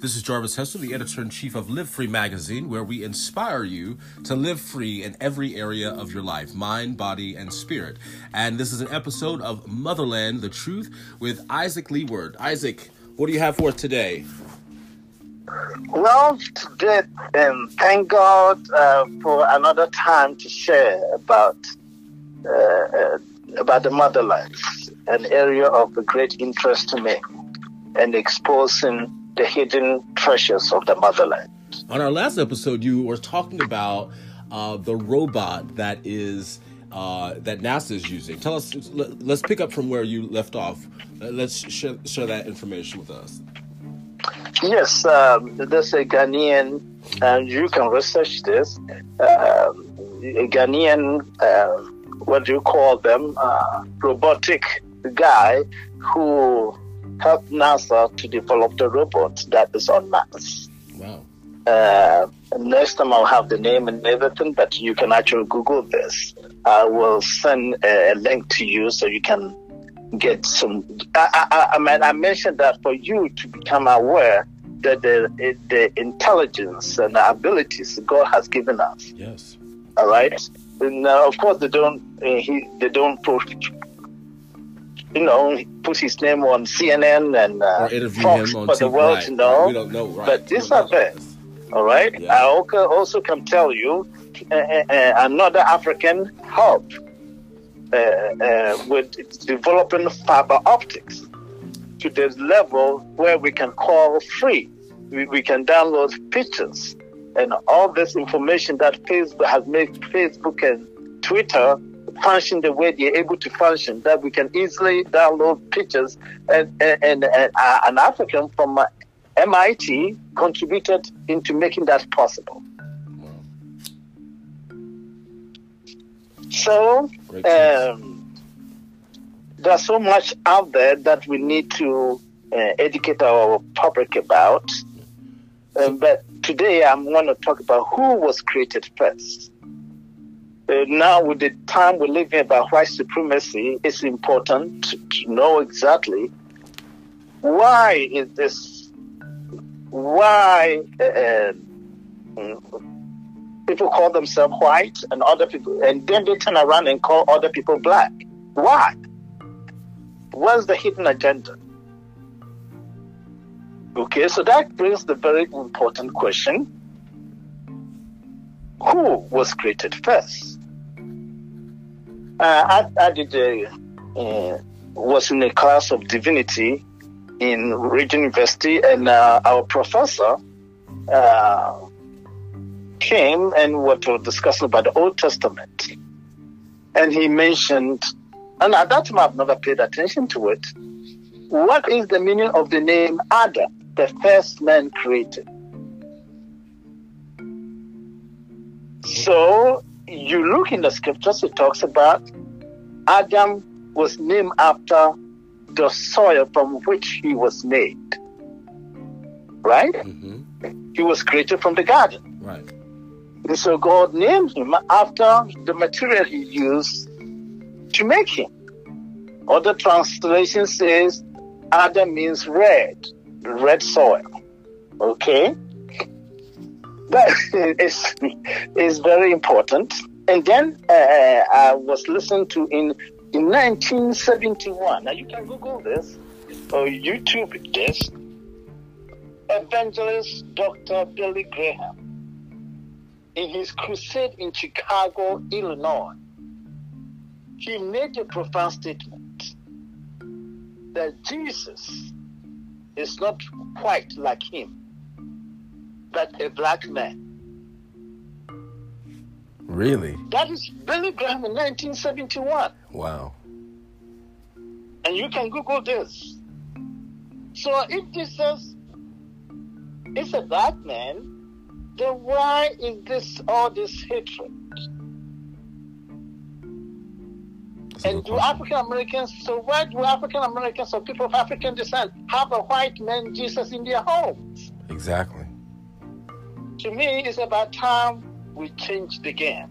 This is Jarvis Hester, the editor in chief of Live Free magazine, where we inspire you to live free in every area of your life mind, body, and spirit. And this is an episode of Motherland the Truth with Isaac Leeward. Isaac, what do you have for us today? Well, today, um, thank God uh, for another time to share about uh, uh, about the motherland, an area of great interest to me, and exposing the hidden treasures of the motherland. On our last episode, you were talking about uh, the robot that is uh, that NASA is using. Tell us. Let, us pick up from where you left off. Let's share, share that information with us. Yes, um, there's a Ghanaian, and you can research this. Um, a Ghanaian, uh, what do you call them? Uh, robotic guy who helped NASA to develop the robot that is on Mars. Wow. Uh, next time I'll have the name and everything, but you can actually Google this. I will send a, link to you so you can get some. I, I, I mean, I mentioned that for you to become aware that the the intelligence and the abilities God has given us. Yes. All right. And uh, of course, they don't. Uh, he, they don't you know, put his name on CNN and uh, Fox for the world right. to know. We don't know, right. But these are. All right. Yeah. I also can tell you uh, uh, uh another African help uh, uh, with developing fiber optics to the level where we can call free. We, we can download pictures and all this information that Facebook has made Facebook and Twitter function the way they're able to function, that we can easily download pictures. And, and, and, uh, an African from uh, MIT contributed into making that possible. So, um, there's so much out there that we need to uh, educate our public about. Um, but today I'm going to talk about who was created first uh, now with the time we live in about white supremacy, it's important to, know exactly why is this, why uh, people call themselves white and other people, and then they turn around and call other people black. Why? What's the hidden agenda? Okay, so that brings the very important question who was created first? Uh, I, I did uh, was in a class of divinity in Regent University, and uh, our professor uh, came and what we were discussing about the Old Testament, and he mentioned, and at that time I've never paid attention to it. What is the meaning of the name Adam, the first man created? So you look in the scriptures, it talks about Adam was named after the soil from which he was made. Right? Mm-hmm. He was created from the garden. Right. And so God named him after the material he used to make him. Other translation says Adam means red, red soil. Okay? That is, is very important. And then uh, I was listening to in in 1971. Now you can Google this or YouTube this. Evangelist Dr. Billy Graham, in his crusade in Chicago, Illinois, he made a profound statement that Jesus is not quite like him but a black man. Really? That is Billy Graham in 1971. Wow. And you can Google this. So if this is it's a black man, then why is this all this hatred? That's and do African Americans, so why do African Americans or people of African descent have a white man Jesus in their homes? Exactly to me, it's about time we changed the game.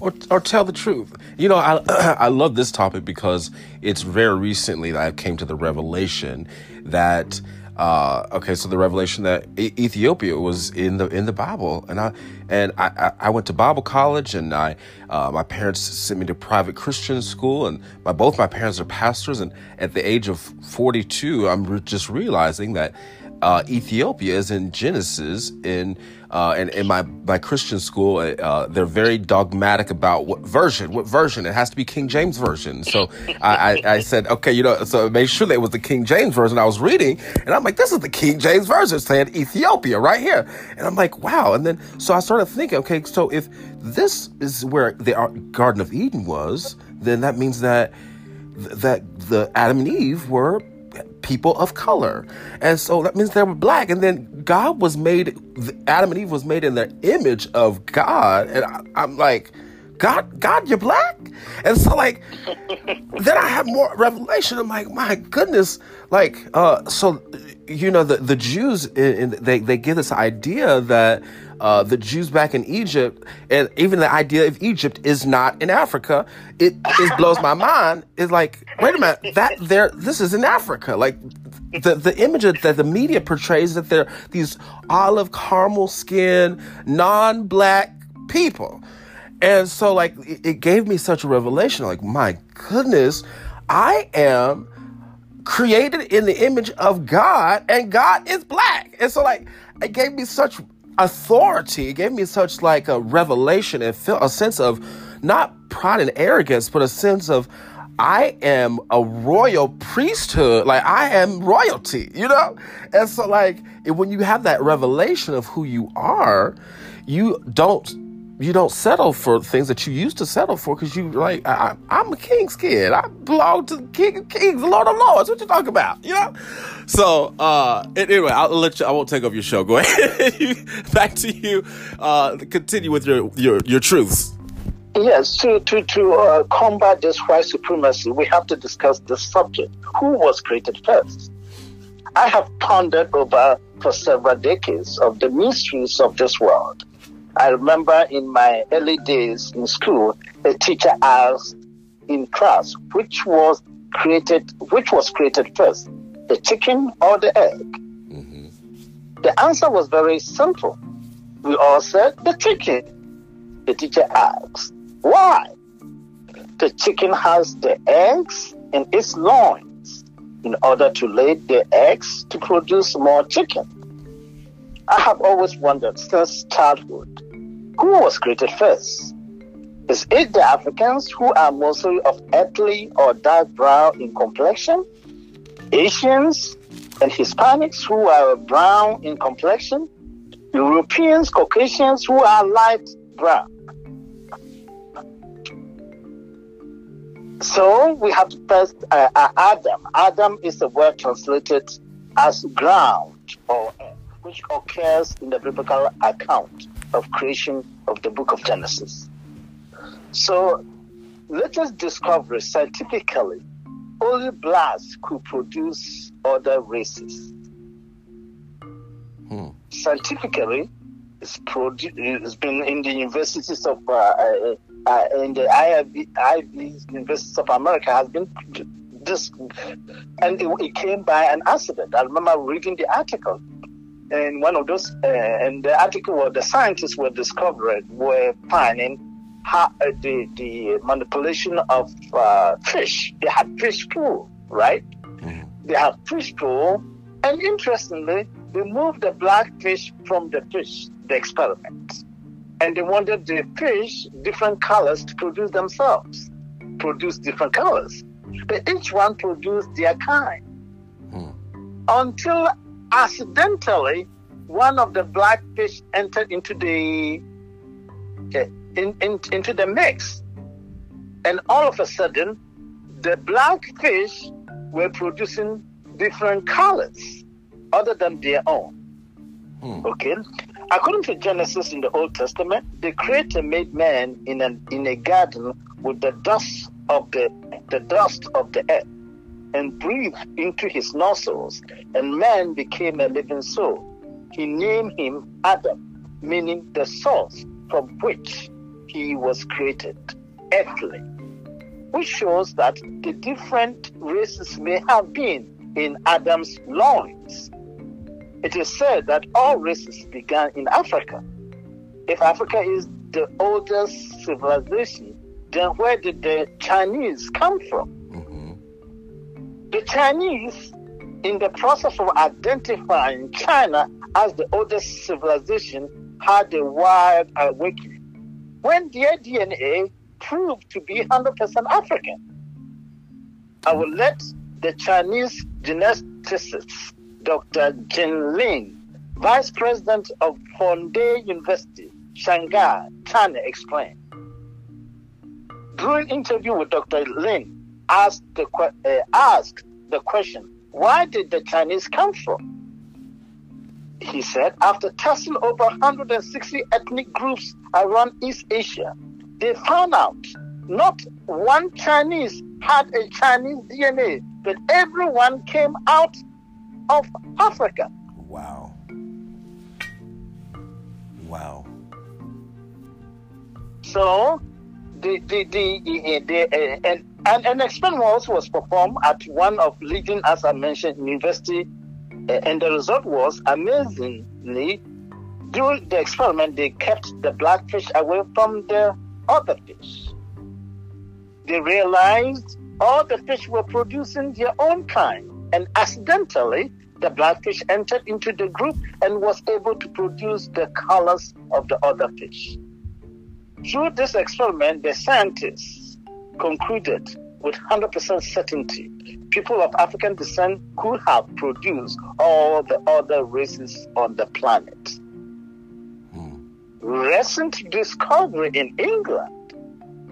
Or, or tell the truth. You know, I I love this topic because it's very recently that I came to the revelation that uh, okay, so the revelation that e- Ethiopia was in the in the Bible, and I and I, I went to Bible college, and I uh, my parents sent me to private Christian school, and my both my parents are pastors, and at the age of forty two, I'm re- just realizing that uh, Ethiopia is in Genesis in uh, and in my my Christian school, uh, they're very dogmatic about what version, what version. It has to be King James version. So I, I, I, said, okay, you know, so I made sure that it was the King James version I was reading, and I'm like, this is the King James version saying Ethiopia right here, and I'm like, wow. And then so I started thinking, okay, so if this is where the Garden of Eden was, then that means that that the Adam and Eve were people of color. And so that means they were black. And then God was made, Adam and Eve was made in the image of God. And I, am like, God, God, you're black? And so like, then I have more revelation. I'm like, my goodness. Like, uh, so, you know, the, the Jews, in, in, they, they give this idea that, uh, the Jews back in Egypt, and even the idea of Egypt is not in Africa. It it blows my mind. It's like, wait a minute, that there, this is in Africa. Like the the image that the media portrays that they're these olive caramel skin, non black people, and so like it, it gave me such a revelation. Like my goodness, I am created in the image of God, and God is black, and so like it gave me such authority. It gave me such like a revelation and feel a sense of not pride and arrogance, but a sense of I am a royal priesthood. Like I am royalty, you know? And so like when you have that revelation of who you are, you don't you don't settle for things that you used to settle for because you like I, am a king's kid. I belong to the King of Kings, the Lord of Lords. What you talking about? You know. So uh, anyway, I'll let you. I won't take over your show. Go ahead. Back to you. Uh, continue with your your your truths. Yes, to to to uh, combat this white supremacy, we have to discuss this subject. Who was created first? I have pondered over for several decades of the mysteries of this world I remember in my early days in school, a teacher asked in class which was created, which was created first, the chicken or the egg. Mm-hmm. The answer was very simple. We all said the chicken. The teacher asked, why? The chicken has the eggs in its loins in order to lay the eggs to produce more chicken. I have always wondered since childhood who was created first? Is it the Africans who are mostly of earthly or dark brown in complexion? Asians and Hispanics who are brown in complexion? Europeans, Caucasians who are light brown? So we have first uh, uh, Adam. Adam is the word translated as ground or which occurs in the biblical account of creation of the book of Genesis. So let us discover scientifically only blacks could produce other races. Hmm. Scientifically, it's, produ- it's been in the universities of uh, uh, uh, in the Ivy Universities of America has been this, and it, it came by an accident. I remember reading the article and one of those, uh, and the article where the scientists were discovered were finding how, uh, the the manipulation of uh, fish. They had fish pool, right? Mm-hmm. They had fish pool, and interestingly, they moved the black fish from the fish, the experiment, and they wanted the fish different colors to produce themselves, produce different colors, but each one produced their kind. Mm. Until accidentally one of the blackfish entered into the uh, in, in, into the mix. And all of a sudden the blackfish were producing different colors other than their own. Hmm. okay. According to genesis in the old testament the creator made man in an in a garden with the dust of the the dust of the earth and breathed into his nostrils, and man became a living soul. He named him Adam, meaning the source from which he was created, earthly, which shows that the different races may have been in Adam's loins, It is said that all races began in Africa. If Africa is the oldest civilization, then where did the Chinese come from? The Chinese, in the process of identifying China as the oldest civilization, had a wild awakening when their DNA proved to be 100% African. I will let the Chinese geneticist Dr. Jin Lin, Vice President of Hongdao University, Shanghai, China, explain. During interview with Dr. Lin, asked the, uh, asked the question, why did the Chinese come from? He said, after testing over 160 ethnic groups around East Asia, they found out not one Chinese had a Chinese DNA, but everyone came out of Africa. Wow. Wow. So, the the the, the, the uh, and, and an experiment was performed at one of leading, as I mentioned, university, uh, and the result was amazingly. During the experiment, they kept the blackfish away from the other fish. They realized all the fish were producing their own kind, and accidentally, the blackfish entered into the group and was able to produce the colors of the other fish. Through this experiment, the scientists concluded with 100% certainty people of African descent could have produced all the other races on the planet. Hmm. Recent discovery in England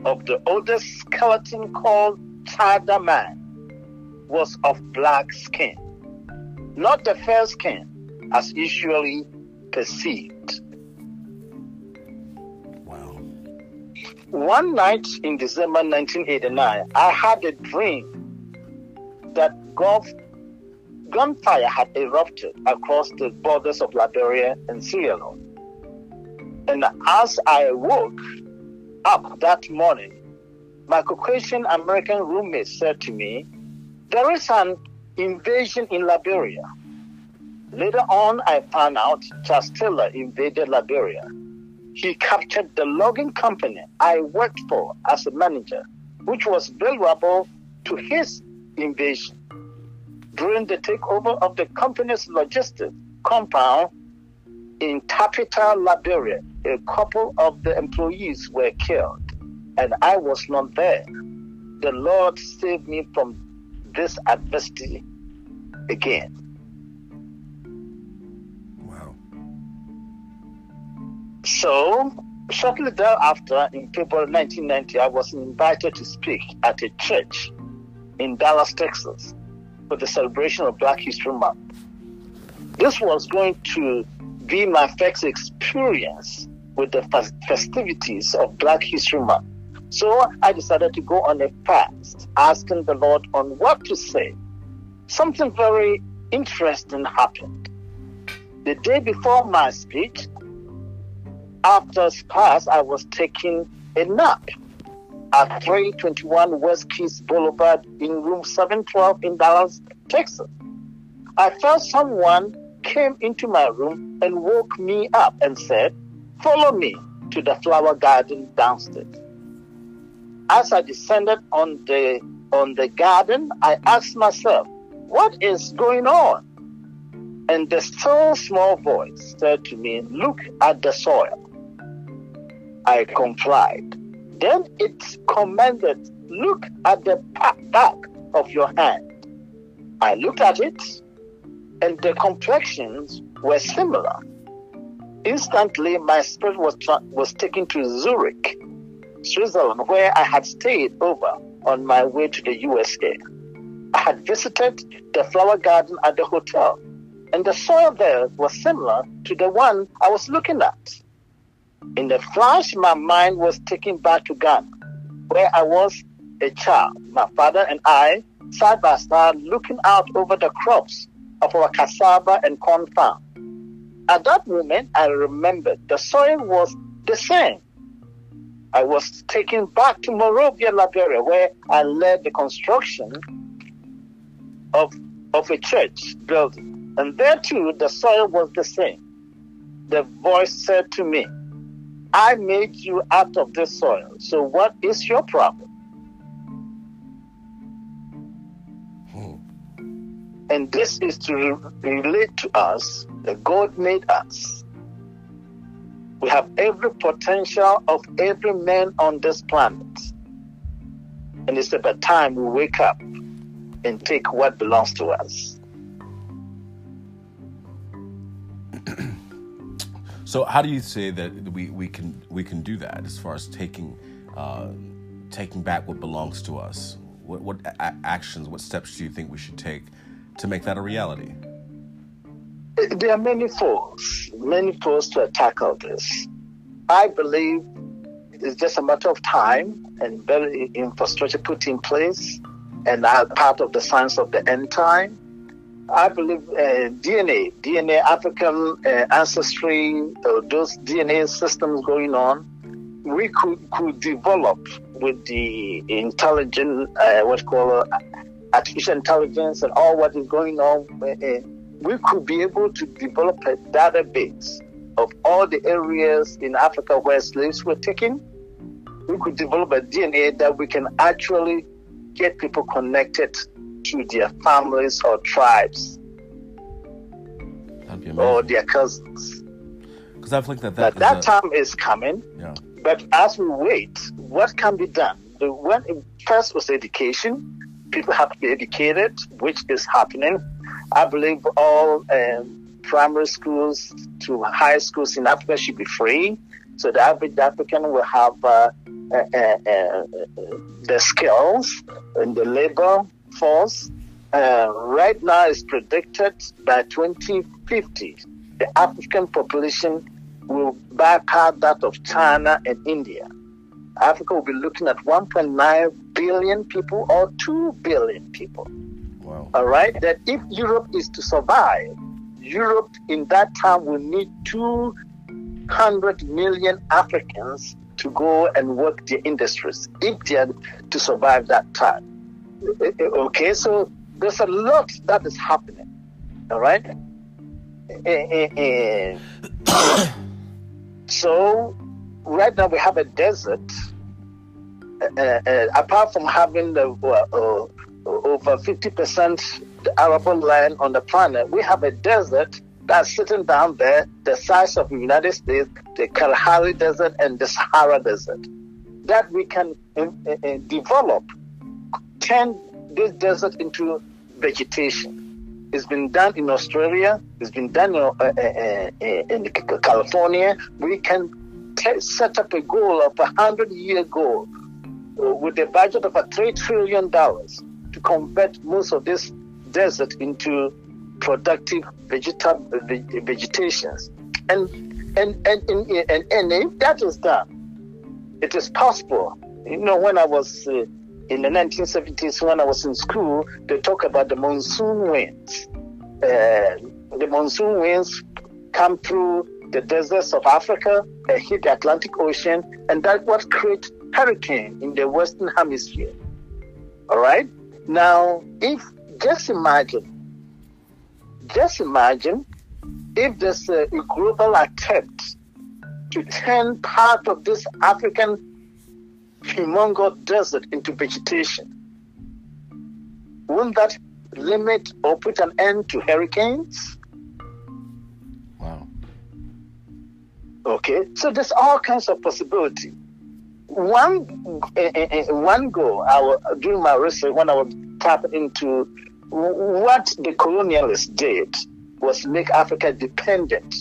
of the oldest skeleton called Cheddar man was of black skin not the fair skin as usually perceived. One night in December 1989, I had a dream that Gulf gunfire had erupted across the borders of Liberia and Sierra Leone. And as I woke up that morning, my Caucasian American roommate said to me, There is an invasion in Liberia. Later on, I found out Charles invaded Liberia. He captured the logging company I worked for as a manager, which was vulnerable to his invasion. During the takeover of the company's logistics compound in Tapita, Liberia, a couple of the employees were killed, and I was not there. The Lord saved me from this adversity again. So, shortly thereafter, in February 1990, I was invited to speak at a church in Dallas, Texas, for the celebration of Black History Month. This was going to be my first experience with the festivities of Black History Month. So I decided to go on a fast, asking the Lord on what to say something very interesting happened. The day before my speech, after class, I was taking a nap at 321 West Keys Boulevard in room 712 in Dallas, Texas. I felt someone came into my room and woke me up and said, Follow me to the flower garden downstairs. As I descended on the on the garden, I asked myself, what is going on? And the still small voice said to me, Look at the soil. I complied. Then it commanded, Look at the back of your hand. I looked at it, and the complexions were similar. Instantly, my spirit was, tra- was taken to Zurich, Switzerland, where I had stayed over on my way to the USA. I had visited the flower garden at the hotel, and the soil there was similar to the one I was looking at. In a flash, my mind was taken back to Ghana, where I was a child. My father and I, side by side, looking out over the crops of our cassava and corn farm. At that moment, I remembered the soil was the same. I was taken back to Monrovia, Liberia, where I led the construction of, of a church building. And there too, the soil was the same. The voice said to me, I made you out of this soil. So what is your problem? Hmm. And this is to relate to us that God made us. We have every potential of every man on this planet. And it's about time we wake up and take what belongs to us. So, how do you say that we, we can we can do that as far as taking uh, taking back what belongs to us? What, what a- actions, what steps do you think we should take to make that a reality? There are many forms, many forms to tackle this. I believe it's just a matter of time and better infrastructure put in place, and part of the science of the end time. I believe uh, DNA, DNA African uh, ancestry, uh, those DNA systems going on, we could could develop with the intelligent, uh, what's called uh, artificial intelligence and all what is going on uh, we could be able to develop a database of all the areas in Africa where slaves were taken. We could develop a DNA that we can actually get people connected to their families or tribes or their cousins. Because I think that that, but that a, time is coming. Yeah. But as we wait, what can be done? The one first was education. People have to be educated, which is happening I believe all um, primary schools to high schools in Africa should be free. So the average African will have uh, uh, uh, uh the skills and the labor force. Uh, right now, is predicted by 2050, the African population will bypass that of China and India. Africa will be looking at 1.9 billion people or 2 billion people. Wow. All right. That if Europe is to survive, Europe in that time will need 200 million Africans to go and work their industries if they are to survive that time. Eh, eh, okay, so there's a lot that is happening. All right. Eh, so right now we have a desert. Uh, uh, apart from having the uh, over 50% the arable land on the planet. We have a desert that's sitting down there, the size of the United States, the Kalahari Desert and the Sahara Desert, that we can develop, turn this desert into vegetation. It's been done in Australia. It's been done in, uh, uh, uh in California. We can t- set up a goal of a hundred year goal uh, with a budget of a three trillion dollars to convert most of this desert into productive vegeta- vegetations. And, and, and, and, and, and if that is done, it is possible. You know, when I was uh, in the 1970s, when I was in school, they talk about the monsoon winds. Uh, the monsoon winds come through the deserts of Africa, uh, hit the Atlantic Ocean, and that what creates hurricane in the Western Hemisphere. All right? Now, if just imagine, just imagine if there's a global attempt to turn part of this African humongous desert into vegetation, wouldn't that limit or put an end to hurricanes? Wow. Okay, so there's all kinds of possibility one uh, uh, one goal I was, during my research when I was tapping into what the colonialists did was make Africa dependent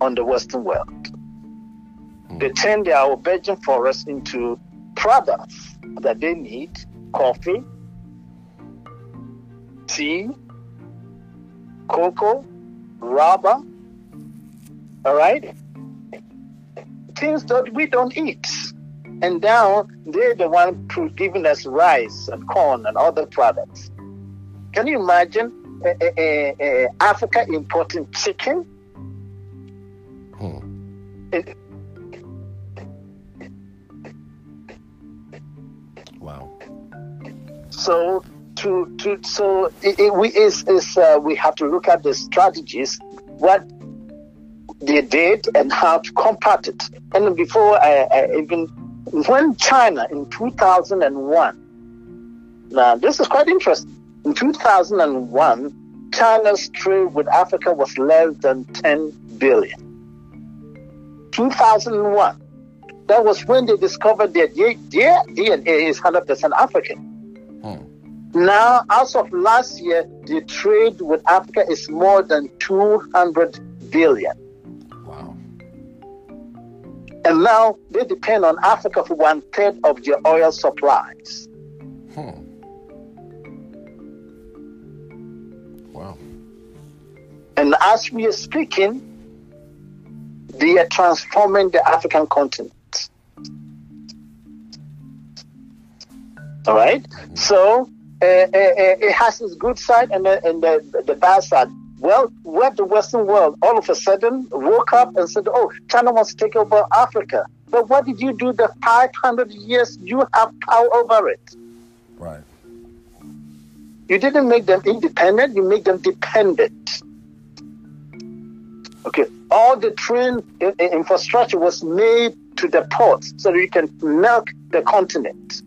on the Western world. They turn their virgin forests into products that they need: coffee, tea, cocoa, rubber. All right, things that we don't eat. And now they're the one giving us rice and corn and other products. Can you imagine uh, uh, uh, Africa importing chicken? Hmm. It, So to to so it, it, we is is uh, we have to look at the strategies what they did and how to combat it. And before I, I even when China in 2001. Now this is quite interesting. In 2001, China's trade with Africa was less than 10 billion. 2001. That was when they discovered that their, their DNA is 100% African. Hmm. Now, as of last year, the trade with Africa is more than 200 billion. Wow. And now they depend on Africa for one third of their oil supplies. Hmm. Wow. And as we are speaking, they are transforming the African continent. All right. So uh, uh, uh, it has its good side and the, and the, the bad side. Well, where the Western world all of a sudden woke up and said, "Oh, China wants to take over Africa." But what did you do the 500 years you have power over it? Right. You didn't make them independent; you made them dependent. Okay, all the train infrastructure was made to the ports so that you can milk the continent.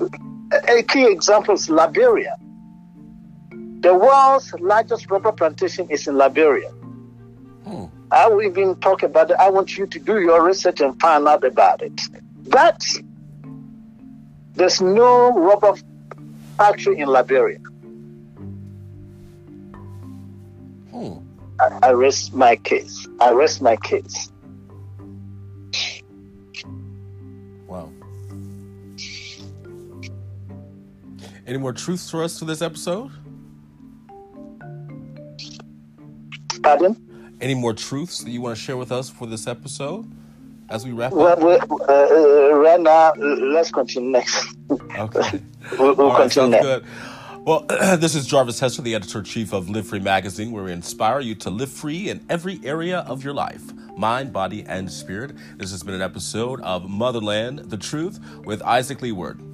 A key example is Liberia. The world's largest rubber plantation is in Liberia. Hmm. I will even talk about it. I want you to do your research and find out about it. But there's no rubber factory in Liberia. Hmm. I, I rest my case. I rest my case. Any more truths for us to this episode? Pardon? Any more truths that you want to share with us for this episode as we wrap well, up? Well, uh, uh, right now, let's continue next. Okay. we'll, we'll right, continue next. Good. Well, this is Jarvis Hester, the editor in chief of Live Free Magazine, where we inspire you to live free in every area of your life mind, body, and spirit. This has been an episode of Motherland, the Truth, with Isaac Lee Word.